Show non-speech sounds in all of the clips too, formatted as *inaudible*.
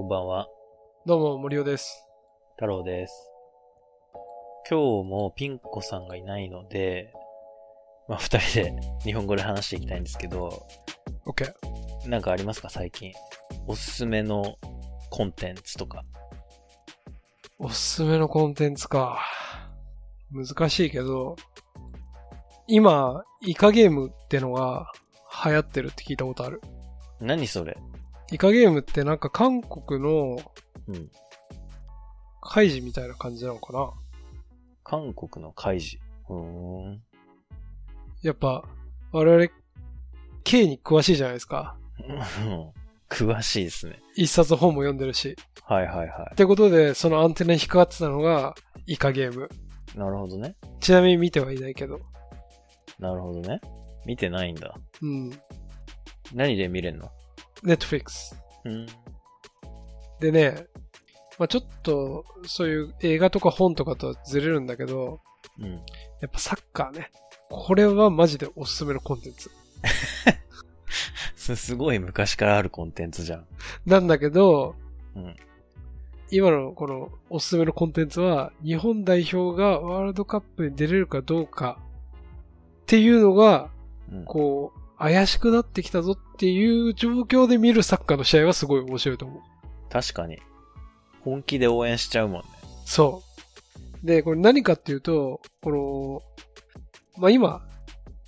こんばんは。どうも、森尾です。太郎です。今日もピンコさんがいないので、まあ、二人で日本語で話していきたいんですけど、OK。なんかありますか？最近。おすすめのコンテンツとか。おすすめのコンテンツか。難しいけど、今、イカゲームってのが流行ってるって聞いたことある。何それ？イカゲームってなんか韓国のうん。カイジみたいな感じなのかな？韓国の開示。うーん。やっぱ、我々、K に詳しいじゃないですか。う *laughs* ん詳しいですね。一冊本も読んでるし。はいはいはってことで、そのアンテナに引っかかってたのが、イカゲーム。い。なるほどね。ちなみに見てはいないけど。なるほどね。見てないんだ。うん。何で見れんの？Netflix。うん。でね、まあちょっと、そういう映画とか本とかとはずれるんだけど、うん。やっぱサッカーね。これはマジでおすすめのコンテンツ。す *laughs* すごい昔からあるコンテンツじゃん。なんだけど、うん。今のこのおすすめのコンテンツは、日本代表がワールドカップに出れるかどうかっていうのが、うん。こう、怪しくなってきたぞっていう状況で見るサッカーの試合はすごい面白いと思う。確かに。本気で応援しちゃうもんね。そう。で、これ何かっていうと、この、まあ、今、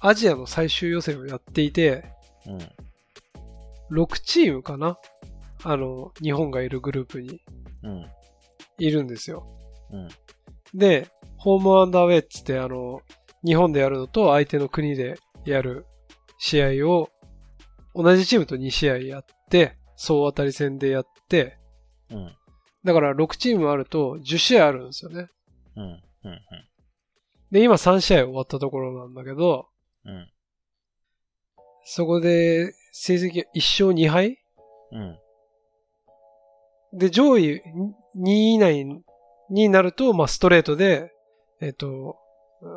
アジアの最終予選をやっていて、うん。6チームかな？あの、日本がいるグループにうん。いるんですよ。うん。で、ホームアンダーウェイっつって、あの、日本でやるのと相手の国でやる試合を、同じチームと2試合やって、総当たり戦でやって、うん。だから6チームあると10試合あるんですよね。うん。うん。で、今3試合終わったところなんだけど、うん。そこで成績1勝2敗？うん。で、上位2位以内になると、まあ、ストレートで、えっ、と、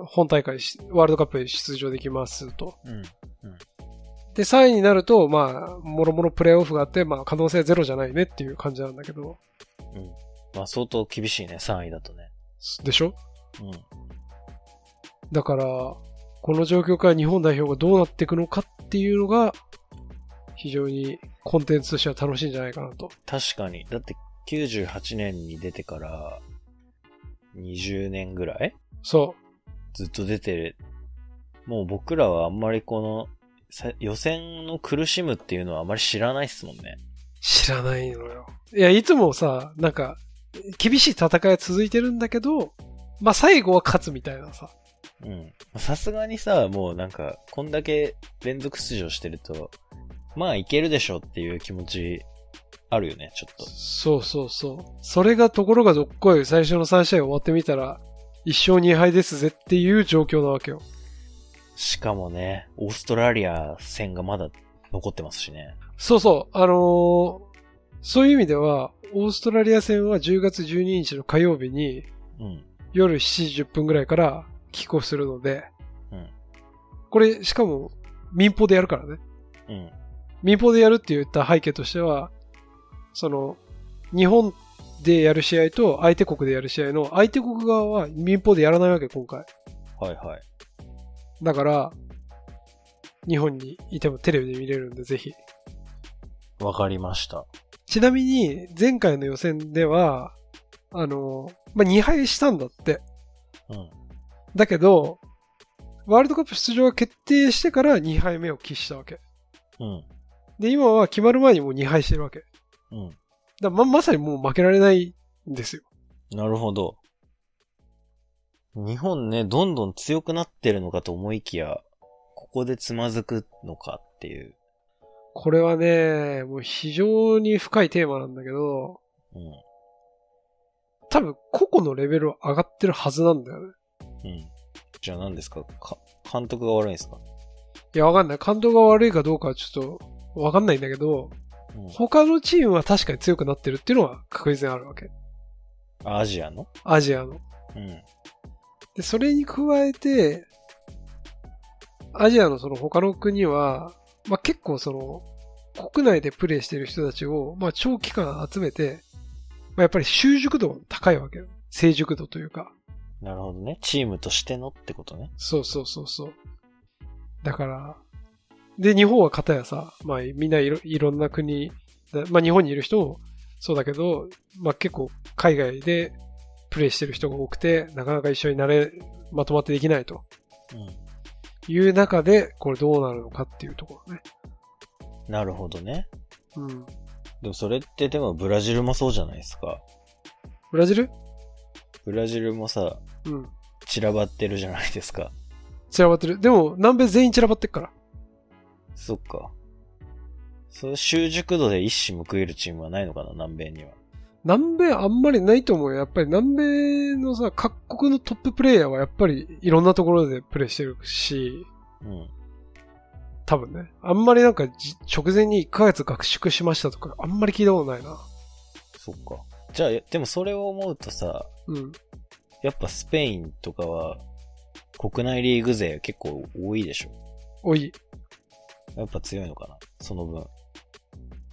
本大会し、ワールドカップに出場できますと。うん。で、3位になると、まあ、もろもろプレイオフがあって、まあ、可能性ゼロじゃないねっていう感じなんだけど。うん。まあ相当厳しいね、3位だとね。でしょ？うん。だから、この状況から日本代表がどうなっていくのかっていうのが、非常にコンテンツとしては楽しいんじゃないかなと。確かに。だって98年に出てから20年ぐらい？そずっと出てる。もう僕らはあんまりこのさ予選の苦しむっていうのはあまり知らないっすもんね。う。知らないのよ。いや、いつもさ、なんか、厳しい戦いが続いてるんだけど、まあ、最後は勝つみたいなさ。うん。さすがにさ、もうなんか、こんだけ連続出場してると、まあいけるでしょっていう気持ちあるよね、ちょっと。そうそうそう。それがところがどっこい最初の3試合終わってみたら、1勝2敗ですぜっていう状況なわけよ。しかもね、オーストラリア戦がまだ残ってますしね。そうそう。あのーそういう意味では、オーストラリア戦は10月12日の火曜日にうん。夜7時10分ぐらいからキックオフするので、うんこれ、しかも民放でやるからね。うん。民放でやるって言った背景としては、その、日本でやる試合と相手国でやる試合の相手国側は民放でやらないわけ、今回。はいはい。だから、日本にいてもテレビで見れるんで、ぜひ。わかりました。ちなみに、前回の予選では、あの、まあ、2敗したんだって。うん。だけど、ワールドカップ出場が決定してから2敗目を喫したわけ。うん。で、今は決まる前にもう2敗してるわけ。うん。らま、まさにもう負けられないんですよ。なるほど。日本ね、どんどん強くなってるのかと思いきや、ここでつまずくのかっていう。これはね、もう非常に深いテーマなんだけど、うん。多分個々のレベルは上がってるはずなんだよね。うん。じゃあ何ですか？か、監督が悪いんですか？いや、わかんない。感動が悪いかどうかはちょっとわかんないんだけど、うん。他のチームは確かに強くなってるっていうのは確実にあるわけ。アジアの？アジアの。うん。で、それに加えて、アジアのその他の国は、まあ、結構その、国内でプレイしてる人たちを、まあ、長期間集めて、まあ、やっぱり習熟度が高いわけよ。成熟度というか。なるほどね。チームとしてのってことね。そうそうそうそう。だから、で、日本は片やさ、まあ、みんないろいろんな国、まあ、日本にいる人もそうだけど、まあ、結構海外でプレイしてる人が多くて、なかなか一緒になれ、まとまってできないとうん。いう中で、これどうなるのかっていうところね。なるほどね。うん。でもそれってでもブラジルもそうじゃないですか。ブラジル？ブラジルもさ、うん。散らばってるじゃないですか。散らばってる。でも、南米全員散らばってっから。そっか。その習熟度で一矢報えるチームはないのかな、南米には。南米あんまりないと思うよ。やっぱり南米のさ、各国のトッププレイヤーはやっぱりいろんなところでプレイしてるし、うん。多分ね。あんまりなんかじ直前に1ヶ月学習しましたとか、あんまり聞いたことないな。そっか。じゃあ、でもそれを思うとさ、うん。やっぱスペインとかは、国内リーグ勢結構多いでしょ。おい。やっぱ強いのかな、その分。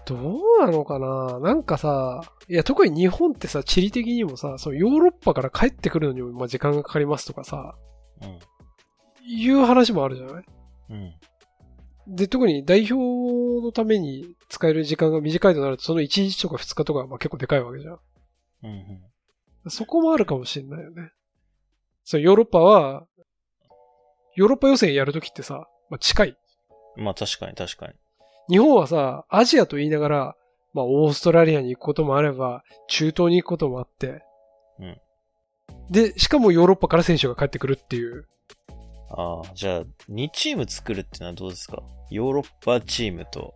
どうなのかな？なんかさ、いや、特に日本ってさ、地理的にもさ、そのヨーロッパから帰ってくるのにもまあ時間がかかりますとかさ、いう話もあるじゃない？うん。うん。で、特に代表のために使える時間が短いとなると、その1日とか2日とかはまあ結構でかいわけじゃん。うんうん。そこもあるかもしれないよね。そう、ヨーロッパは、ヨーロッパ予選やるときってさ、まあ、近い。まあ確かに確かに。日本はさ、アジアと言いながら、まあ、オーストラリアに行くこともあれば、中東に行くこともあって。うん。で、しかもヨーロッパから選手が帰ってくるっていう。ああ、じゃあ、2チーム作るってのはどうですか？ヨーロッパチームと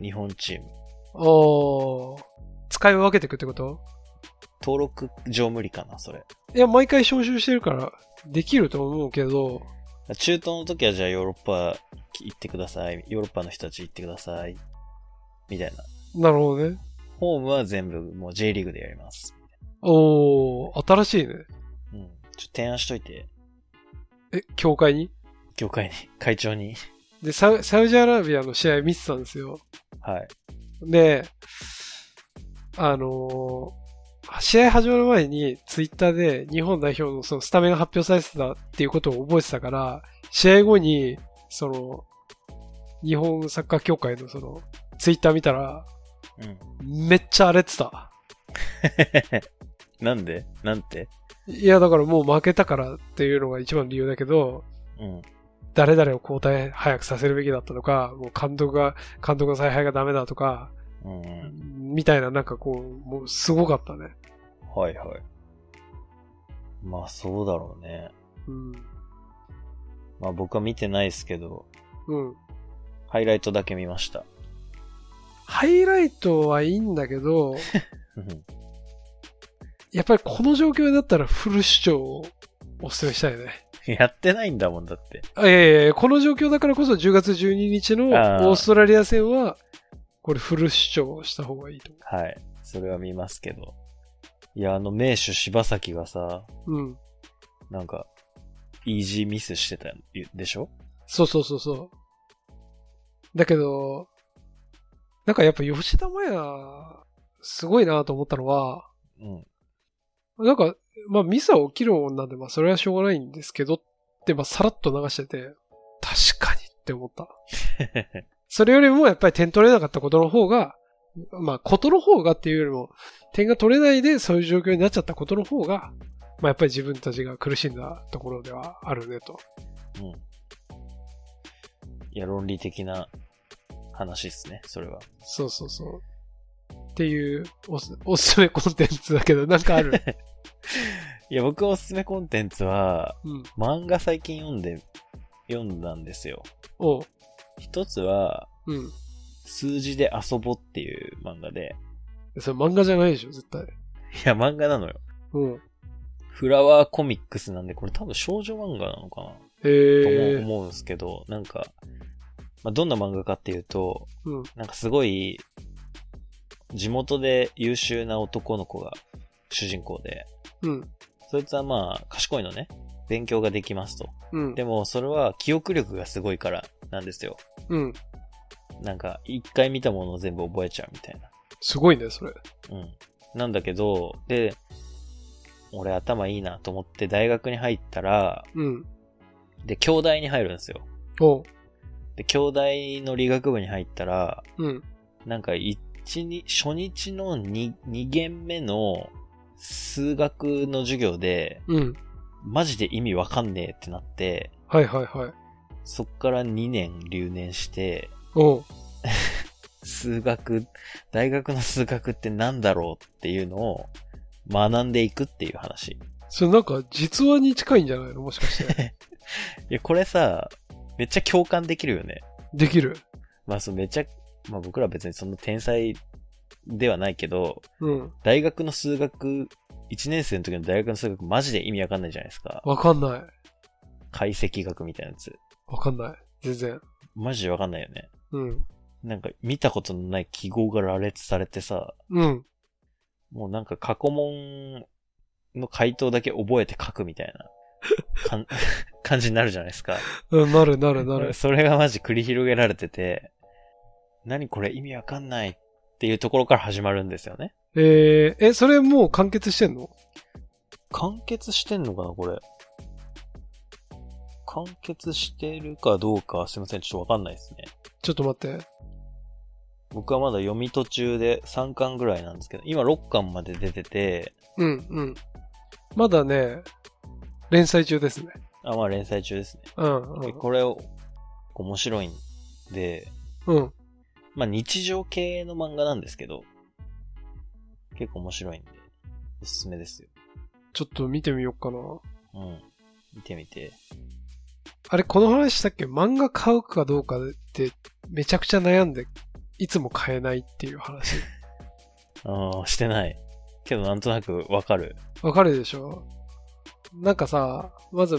日本チーム。あー使い分けていくってこと？登録上無理かな、それ。いや、毎回招集してるから、できると思うけど、中東の時はじゃあヨーロッパ行ってください。ヨーロッパの人たち行ってください。みたいな。なるほどね。ホームは全部もう J リーグでやります。おー、新しいね。うん。ちょっと提案しといて。え、協会に？業界に、会長に。で、サウサウジアラビアの試合見てたんですよ。はい。で、あのー試合始まる前にツイッターで日本代表のそのスタメンが発表されてたっていうことを覚えてたから、試合後に、その、日本サッカー協会のその、ツイッター見たら、うん。めっちゃ荒れてた。*laughs* なんで？なんて？いや、だからもう負けたからっていうのが一番の理由だけど、うん。誰々を交代早くさせるべきだったとか、もう監督が、監督の采配がダメだとか、うんうん。みたいななんかこう、もうすごかったね。はいはい。まあそうだろうね。うん。まあ僕は見てないですけど、うん。ハイライトだけ見ました。ハイライトはいいんだけど、うんやっぱりこの状況だったらフル主張をお勧めしたいね。やってないんだもんだって。あいやいやいやこの状況だからこそ10月12日のオあーーストラリア戦は、これフル主張した方がいいとはい。それは見ますけど。いや、あの名手柴崎がさ、思う。うん。なんか、イージーミスしてたでしょ？そうそうそうそう。だけど、なんかやっぱ吉田麻也、すごいなと思ったのは、うん。なんか、まあミスは起きるもんなんで、まあそれはしょうがないんですけどって、まあさらっと流してて、確かにって思った。*laughs* それよりもやっぱり点取れなかったことの方が、まあことの方がっていうよりも、点が取れないでそういう状況になっちゃったことの方が、まあやっぱり自分たちが苦しんだところではあるねと。うん。いや、論理的な話ですね、それは。そうそうそう。っていうおす、おすすめコンテンツだけど、なんかある？*laughs* いや、僕おすすめコンテンツは、うん。漫画最近読んで、読んだんですよ。おう。一つは、うん。数字で遊ぼっていう漫画で、それ漫画じゃないでしょ、絶対。いや、漫画なのよ。うん。フラワーコミックスなんで、これ多分少女漫画なのかな？へとえ思う思うんですけど、なんか、まあ、どんな漫画かっていうと、うん。なんかすごい、地元で優秀な男の子が主人公で、うん。そいつはまあ、賢いのね。勉強ができますと。うん。でも、それは記憶力がすごいからなんですよ。うん。なんか、一回見たものを全部覚えちゃうみたいな。すごいね、それ。うん。なんだけど、で、俺頭いいなと思って大学に入ったら、うん。で、京大に入るんですよ。おう。で、京大の理学部に入ったら、うん。なんか一に、初日の二二限目の数学の授業で、うん。マジで意味わかんねえってなって、はいはいはい。そっから2年留年して、おう。数学、大学の数学ってなんだろうっていうのを学んでいくっていう話。それなんか実話に近いんじゃないの？もしかして。*laughs* いや、これさ、めっちゃ共感できるよね。できる？まあ、そう、めっちゃ、まあ僕ら別にその天才ではないけど、うん。大学の数学、1年生の時の大学の数学マジで意味わかんないじゃないですか。わかんない。解析学みたいなやつ。わかんない。全然。マジでわかんないよね。うん。なんか見たことのない記号が羅列されてさ、うん。もうなんか過去問の回答だけ覚えて書くみたいな *laughs* かん *laughs* 感じになるじゃないですか。うん、なるなるなる。*laughs* それがマジ繰り広げられてて、何これ意味わかんないっていうところから始まるんですよね。えー、え、それもう完結してんの？完結してんのかなこれ。完結してるかどうかすいません、ちょっとわかんないですね。ちょっと待って。僕はまだ読み途中で3巻ぐらいなんですけど、今6巻まで出てて、うん、うん。まだね、連載中ですね。あ、まあ連載中ですね。うん、でこれを、面白いんで、うん。うん。まあ日常系の漫画なんですけど、結構面白いんで、おすすめですよ。ちょっと見てみようかな。うん。見てみて。あれ、この話したっけ？漫画買うかどうかってめちゃくちゃ悩んで、いつも買えないっていう話。ああ、してない。けどなんとなくわかる。わかるでしょ？なんかさ、まず、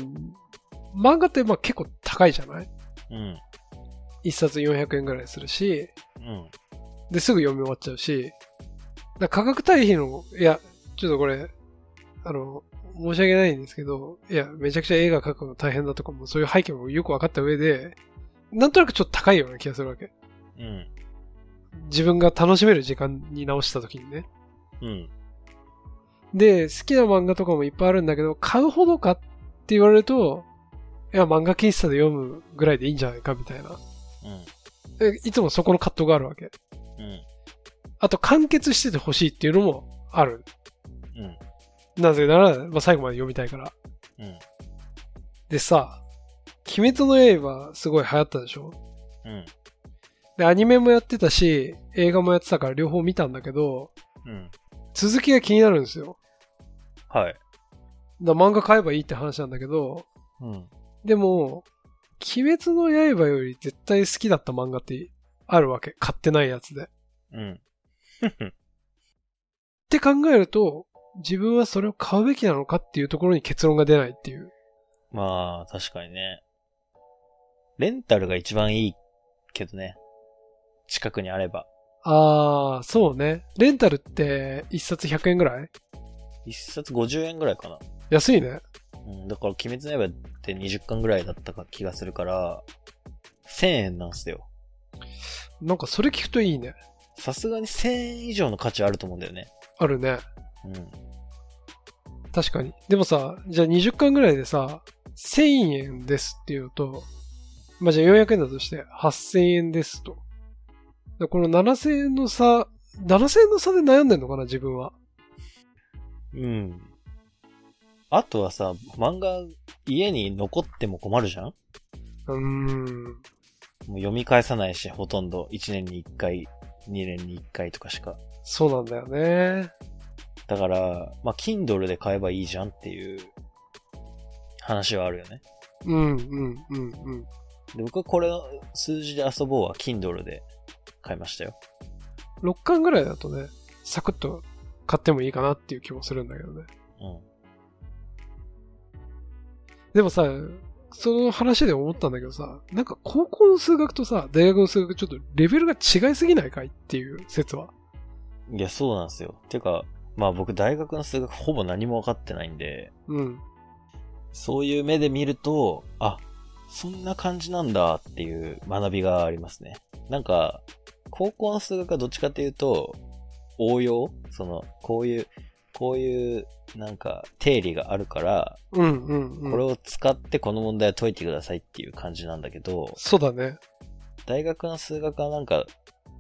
漫画ってまあ結構高いじゃない？うん。一冊400円ぐらいするし、うん。で、すぐ読み終わっちゃうし、だ価格対比の、いや、ちょっとこれ、あの、申し訳ないんですけど、いや、めちゃくちゃ映画描くの大変だとかも、そういう背景もよく分かった上で、なんとなくちょっと高いような気がするわけ。うん。自分が楽しめる時間に直した時にね。うん。で、好きな漫画とかもいっぱいあるんだけど、買うほどかって言われると、いや、漫画喫茶で読むぐらいでいいんじゃないかみたいな。うん。えいつもそこの葛藤があるわけ。うん。あと、完結しててほしいっていうのもある。うん。なぜなら、まあ、最後まで読みたいから。うん。でさ、鬼滅の刃すごい流行ったでしょ？うん。で、アニメもやってたし、映画もやってたから両方見たんだけど、うん。続きが気になるんですよ。はい。だ漫画買えばいいって話なんだけど、うん。でも、鬼滅の刃より絶対好きだった漫画ってあるわけ。買ってないやつで。っうん。*laughs* て考えると、自分はそれを買うべきなのかっていうところに結論が出ないっていう。まあ、確かにね。レンタルが一番いいけどね。近くにあれば。あー、そうね。レンタルって一冊100円ぐらい？一冊50円ぐらいかな。安いね。うん。だから、鬼滅の刃って20巻ぐらいだったか気がするから、1000円なんすよ。なんかそれ聞くといいね。さすがに1000円以上の価値あると思うんだよね。あるね。うん。確かに。でもさ、じゃあ20巻ぐらいでさ、1000円ですっていうと、まあ、じゃあ400円だとして8000円ですと。でこの7000円の差、7000円の差で悩んでんのかな、自分は。うん。あとはさ、漫画家に残っても困るじゃん？もうーん。う読み返さないし、ほとんど1年に1回、2年に1回とかしか。そうなんだよね。だから、まあ、Kindle で買えばいいじゃんっていう話はあるよね。うん、うん、うん、うん。で、僕はこれの数字で遊ぼうは Kindle で買いましたよ。6巻ぐらいだとね、サクッと買ってもいいかなっていう気もするんだけどね。うん。でもさ、その話で思ったんだけどさ、なんか高校の数学とさ、大学の数学ちょっとレベルが違いすぎないかいっていう説は？いや、そうなんですよ。てか、まあ僕大学の数学ほぼ何も分かってないんで、うん。そういう目で見ると、あ、そんな感じなんだっていう学びがありますね。なんか、高校の数学はどっちかっていうと、応用？その、こういう、こういう、なんか、定理があるから、うんうんうん。これを使ってこの問題を解いてくださいっていう感じなんだけど、そうだね。大学の数学はなんか、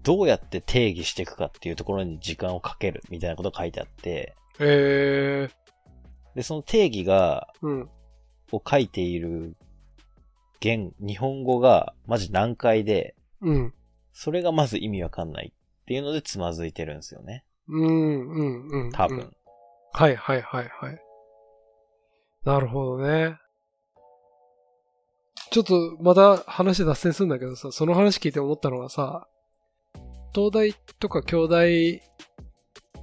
どうやって定義していくかっていうところに時間をかけるみたいなことが書いてあって、えで、その定義が、ー、うん。を書いている言、日本語がマジ難解で、うん。それがまず意味わかんないっていうのでつまずいてるんですよね。うん、うん、うん。多分。うんはいはいはいはい。なるほどね。ちょっとまた話脱線するんだけどさ、その話聞いて思ったのがさ、東大とか京大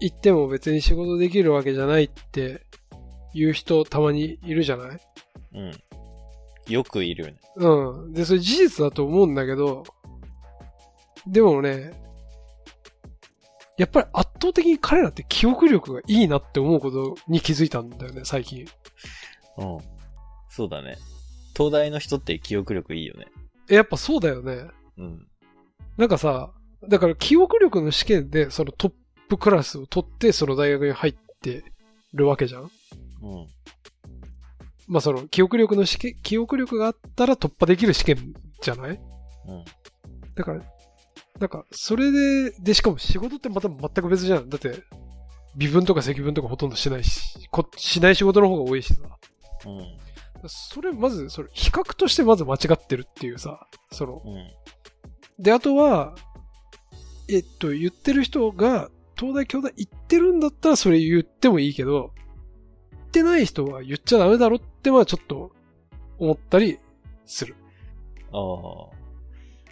行っても別に仕事できるわけじゃないって言う人たまにいるじゃない？うん。よくいるよね。うん。で、それ事実だと思うんだけど、でもね、やっぱり圧倒的に彼らって記憶力がいいなって思うことに気づいたんだよね、最近。うん。そうだね。東大の人って記憶力いいよね。えやっぱそうだよね。うん。なんかさ、だから記憶力の試験でそのトップクラスを取ってその大学に入ってるわけじゃんうん。まあその記憶力の試験、記憶力があったら突破できる試験じゃない？うん。だから、なんか、それで、で、しかも仕事ってまた全く別じゃん。だって、微分とか積分とかほとんどしないし、こしない仕事の方が多いしさ。うん。それ、まず、それ、比較としてまず間違ってるっていうさ、その、うん。で、あとは、えっと、言ってる人が、東大、京大行ってるんだったらそれ言ってもいいけど、行ってない人は言っちゃダメだろって、まあちょっと、思ったりする。ああ。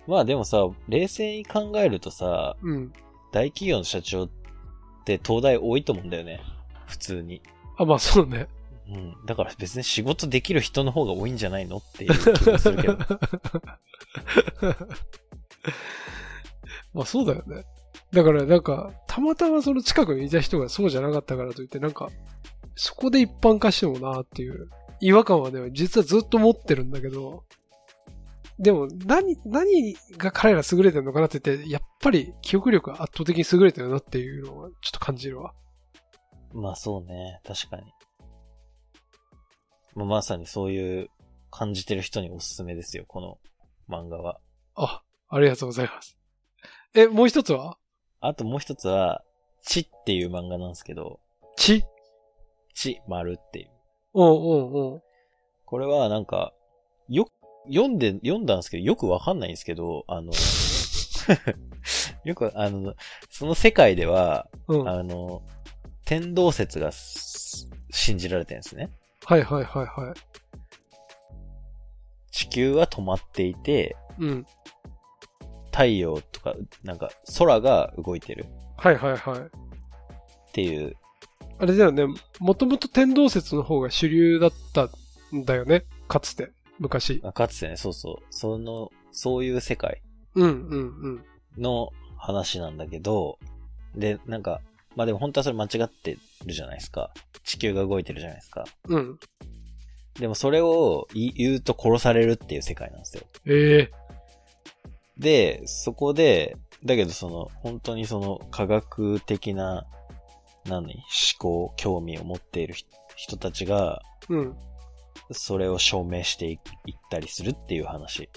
まあでもさ、冷静に考えるとさ、うん。大企業の社長って東大多いと思うんだよね。普通に。あ、まあそうね。うん。だから別に仕事できる人の方が多いんじゃないのっていう気がするけど。*laughs* まあそうだよね。だからなんか、たまたまその近くにいた人がそうじゃなかったからといって、なんか、そこで一般化してもなっていう違和感はね、実はずっと持ってるんだけど、でも何、何が彼ら優れてるのかなって言って、やっぱり記憶力が圧倒的に優れてるなっていうのはちょっと感じるわ。まあそうね。確かに。まあ、まさにそういう感じてる人におすすめですよ、この漫画は。あ、ありがとうございます。え、もう一つは？あともう一つは、地っていう漫画なんですけど、血地丸っていう。うんうんうん。これはなんか、よ、読んで、読んだんですけど、よくわかんないんですけど、あの、*laughs* よく、あの、その世界では、うん。あの、天動説がす信じられてるんですね。はいはいはいはい。地球は止まっていて、うん。太陽とか、なんか空が動いてるはいはいはい。っていう、あれだよね。もともと天動説の方が主流だったんだよね。かつて。昔。あかつてね、そうそう、その、そういう世界うんうんうん。の話なんだけど、で、なんか、まあでも本当はそれ間違ってるじゃないですか。地球が動いてるじゃないですか。うん。でもそれを言うと殺されるっていう世界なんですよ。ええで、そこで、だけどその、本当にその科学的な、何思考、興味を持っている人人たちが、うん。それを証明していいったりするっていう話。へ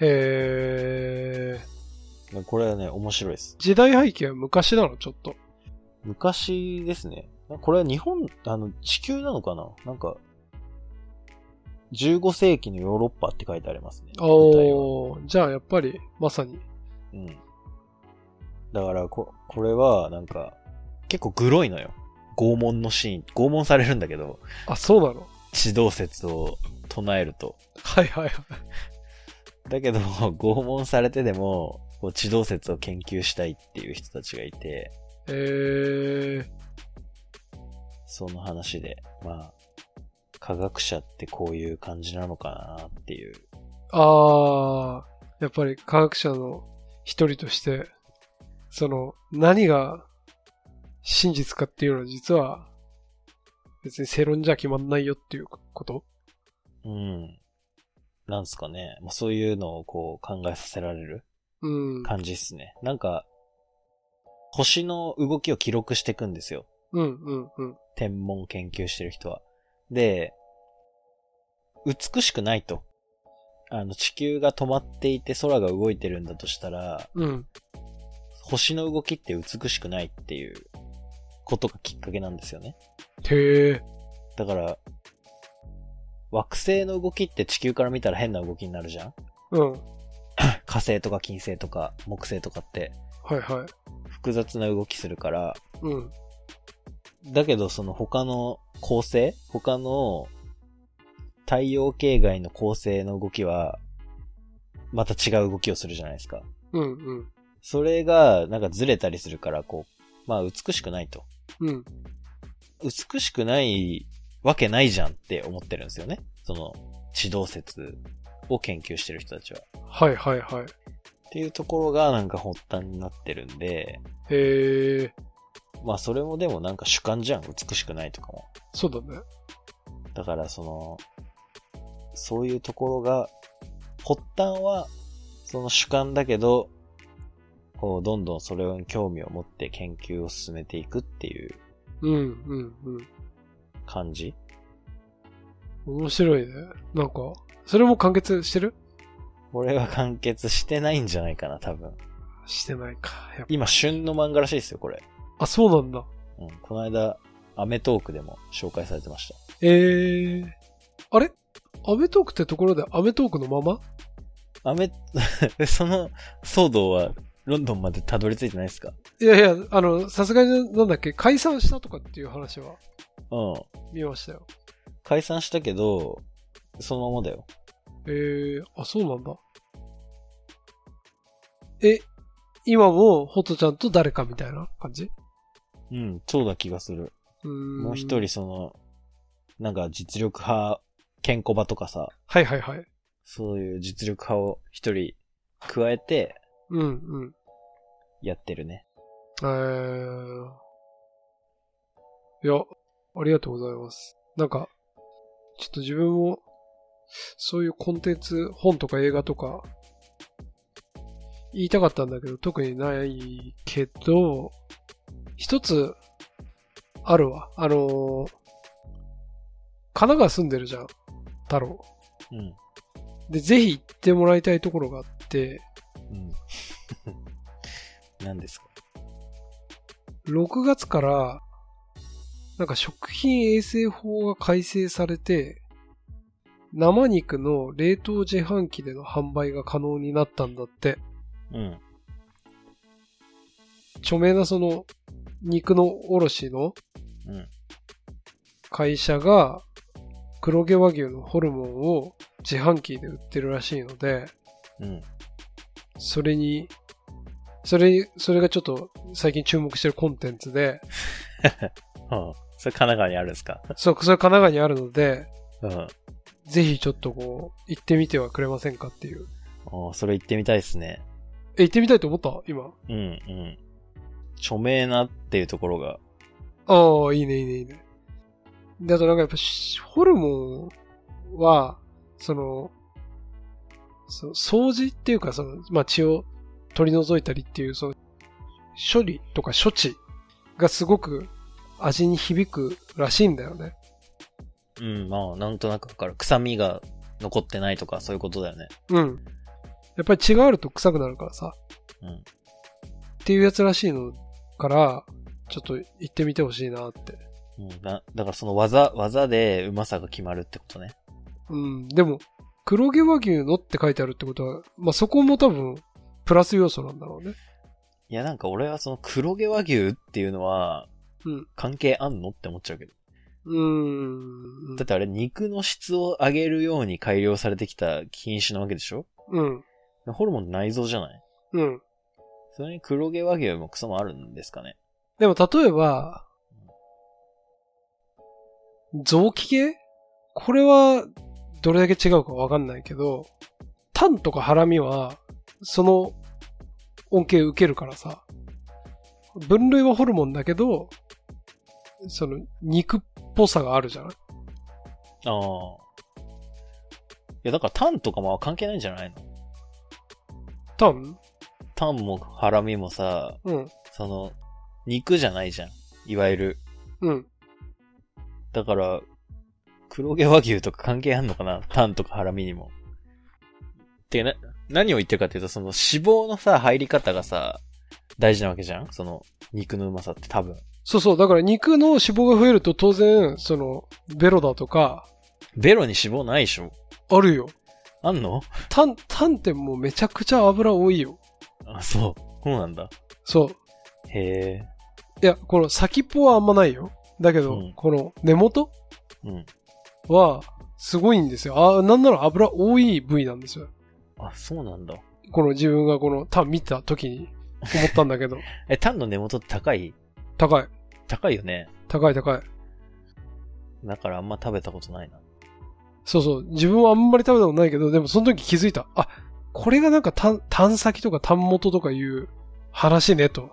え。これはね、面白いです。時代背景は昔なの、ちょっと。昔ですね。これは日本、あの、地球なのかな？なんか、15世紀のヨーロッパって書いてありますね。おー、じゃあやっぱり、まさに。うん。だから、こ、これは、なんか、結構グロいのよ。拷問のシーン。拷問されるんだけど、あ、そうなの？地動説を唱えると。はいはいはい。だけど、拷問されてでも、こう地動説を研究したいっていう人たちがいて、えー、その話で、まあ、科学者ってこういう感じなのかなっていう。あー、やっぱり科学者の一人として、その、何が真実かっていうのは実は、別に正論じゃ決まんないよっていうこと？うん。なんすかね。まあ、そういうのをこう考えさせられるうん。感じっすね。なんか、星の動きを記録していくんですよ。うん、うん、うん。天文研究してる人は。で、美しくないと。あの、地球が止まっていて空が動いてるんだとしたら、うん。星の動きって美しくないっていうことがきっかけなんですよね。へえ。だから、惑星の動きって地球から見たら変な動きになるじゃん？うん。火星とか金星とか木星とかってはいはい。複雑な動きするから、うん。だけどその他の恒星他の太陽系外の恒星の動きは、また違う動きをするじゃないですか。うん、うん。それがなんかずれたりするから、こう、まあ美しくないと。うん。美しくないわけないじゃんって思ってるんですよね。その地動説を研究してる人たちは。はいはいはい。っていうところがなんか発端になってるんで、へえ。まあそれもでもなんか主観じゃん、美しくないとかも。そうだね。だからその、そういうところが、発端はその主観だけど、こうどんどんそれに興味を持って研究を進めていくっていううん、うん、うん。感じ？面白いね。なんか、それも完結してる？これは完結してないんじゃないかな、多分。してないか。今旬の漫画らしいですよ、これ。あ、そうなんだ。うん。この間、アメトークでも紹介されてました。ええあれ？アメトークってところでアメトークのまま？アメ、*laughs* その騒動はロンドンまでたどり着いてないですか？いやいや、あの、さすがになんだっけ、解散したとかっていう話はうん。見ましたよ。解散したけど、そのままだよ。ええあ、そうなんだ。え、今もホトちゃんと誰かみたいな感じ？うん、そうだ気がする。うーん。もう一人その、なんか実力派、ケンコバとかさ、はいはいはい。そういう実力派を一人加えてうんうん。やってるね。えー。いや、ありがとうございます。なんか、ちょっと自分も、そういうコンテンツ、本とか映画とか、言いたかったんだけど、特にないけど、一つ、あるわ。あのー神奈川住んでるじゃん。太郎。うん。で、ぜひ行ってもらいたいところがあって、うん。何ですか？6月から、なんか食品衛生法が改正されて、生肉の冷凍自販機での販売が可能になったんだって。うん。著名なその、肉の卸のうん。会社が、黒毛和牛のホルモンを自販機で売ってるらしいので、うん。それに、それ、それがちょっと最近注目してるコンテンツで、は *laughs* あ、それ神奈川にあるんですか？そう、それ神奈川にあるので、うん。ぜひちょっとこう、行ってみてはくれませんかっていう。ああ、それ行ってみたいですね。え、行ってみたいと思った？今。うん、うん。著名なっていうところが、ああ、いいね、いいね、いいね。で、あとなんかやっぱし、ホルモンは、その、その掃除っていうか、その、まあ、血を取り除いたりっていう、その、処理とか処置がすごく味に響くらしいんだよね。うん、まあ、なんとなくわかる。臭みが残ってないとか、そういうことだよね。うん。やっぱり血があると臭くなるからさ。うん。っていうやつらしいのから、ちょっと行ってみてほしいなって。うん、だだからその技、技でうまさが決まるってことね。うん。でも、黒毛和牛のって書いてあるってことは、まあ、そこも多分、プラス要素なんだろうね。いや、なんか俺はその黒毛和牛っていうのは、うん。関係あんのって思っちゃうけど。うーん。だってあれ肉の質を上げるように改良されてきた品種なわけでしょ？うん。ホルモンって内臓じゃない？うん。それに黒毛和牛もクソもあるんですかね？でも、例えば、臓器系？これは、どれだけ違うかわかんないけど、タンとかハラミは、その恩恵受けるからさ、分類はホルモンだけど、その肉っぽさがあるじゃない？ああ。や、だからタンとかも関係ないんじゃないの？タン？タンもハラミもさ、うん。その、肉じゃないじゃん。いわゆる。うん。だから、黒毛和牛とか関係あんのかな？タンとかハラミにも。てな、何を言ってるかっていうと、その脂肪のさ、入り方がさ、大事なわけじゃん？その、肉のうまさって多分。そうそう。だから肉の脂肪が増えると当然、その、ベロだとか、ベロに脂肪ないでしょ？あるよ。あんの？タン、タンってもうめちゃくちゃ油多いよ。あ、そう。そうなんだ。そう。へえ。いや、この先っぽはあんまないよ。だけど、うんこの根元うん。は、すごいんですよ。あ、なんなら油多い部位なんですよ。あ、そうなんだ。この自分がこのタン見た時に思ったんだけど。*laughs* え、タンの根元って高い？高い。高いよね。高い高い。だからあんま食べたことないな。そうそう。自分はあんまり食べたことないけど、でもその時気づいた。あ、これがなんかタン、タン先とかタン元とかいう話ねと。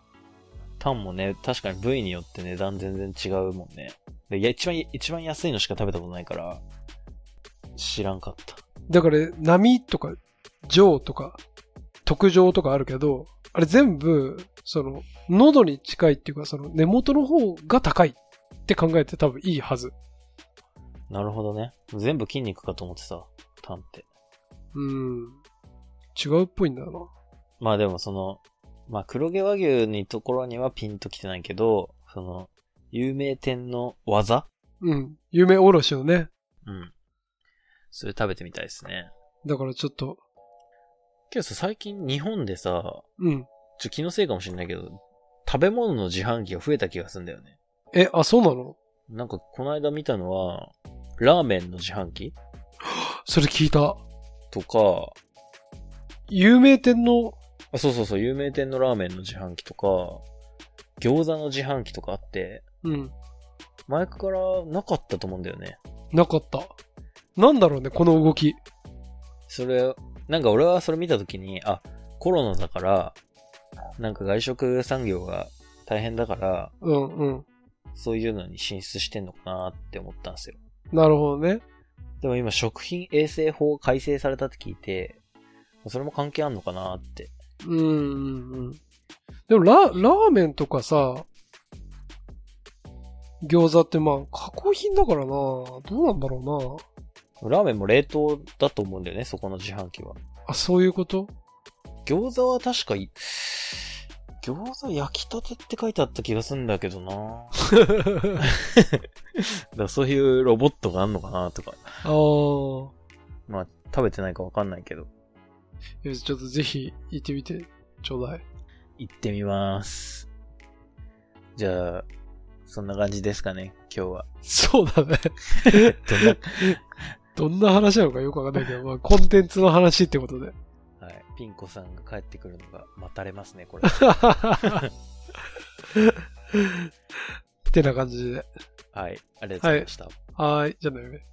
タンもね、確かに部位によって値段全然違うもんね。で、いや、一番、一番安いのしか食べたことないから、知らんかった。だから、波とか、上とか、特上とかあるけど、あれ全部、その、喉に近いっていうか、その根元の方が高いって考えて多分いいはず。なるほどね。全部筋肉かと思ってた。タンって。うん。違うっぽいんだよな。まあでもその、まあ黒毛和牛にところにはピンときてないけど、その、有名店の技？うん。有名おろしのね。うん。それ食べてみたいですね。だからちょっと、けどさ、最近日本でさ、うん。ちょ、気のせいかもしれないけど、食べ物の自販機が増えた気がするんだよね。え、あ、そうなの？なんか、この間見たのは、ラーメンの自販機？*gasps* それ聞いた。とか、有名店の、あそうそうそう、有名店のラーメンの自販機とか、餃子の自販機とかあって、うん。前からなかったと思うんだよね。なかった。なんだろうね、この動き。それ、なんか俺はそれ見たときに、あ、コロナだから、なんか外食産業が大変だから、うんうん。そういうのに進出してんのかなって思ったんですよ。なるほどね。でも今食品衛生法改正されたって聞いて、それも関係あんのかなって。うんうんうん。でもラ、ラーメンとかさ、餃子ってまあ、加工品だからなどうなんだろラーメンも冷凍だと思うんだよね、そこの自販機は。あ、そういうこと？餃子は確かい、餃子焼きたてって書いてあった気がするんだけどな *laughs* だそういうロボットがあんのかなとか。ああ。まあ、食べてないかわかんないけど。よしちょっとぜひ行ってみてちょうだい。行ってみます。じゃあ、そんな感じですかね、今日は。そうだね。*laughs* どんな、どんな話なのかよくわかんないけど、まあ、コンテンツの話ってことで。はい、ピンコさんが帰ってくるのが待たれますね、これ。*laughs* ってな感じで。はい、ありがとうございました。はーい。じゃあね。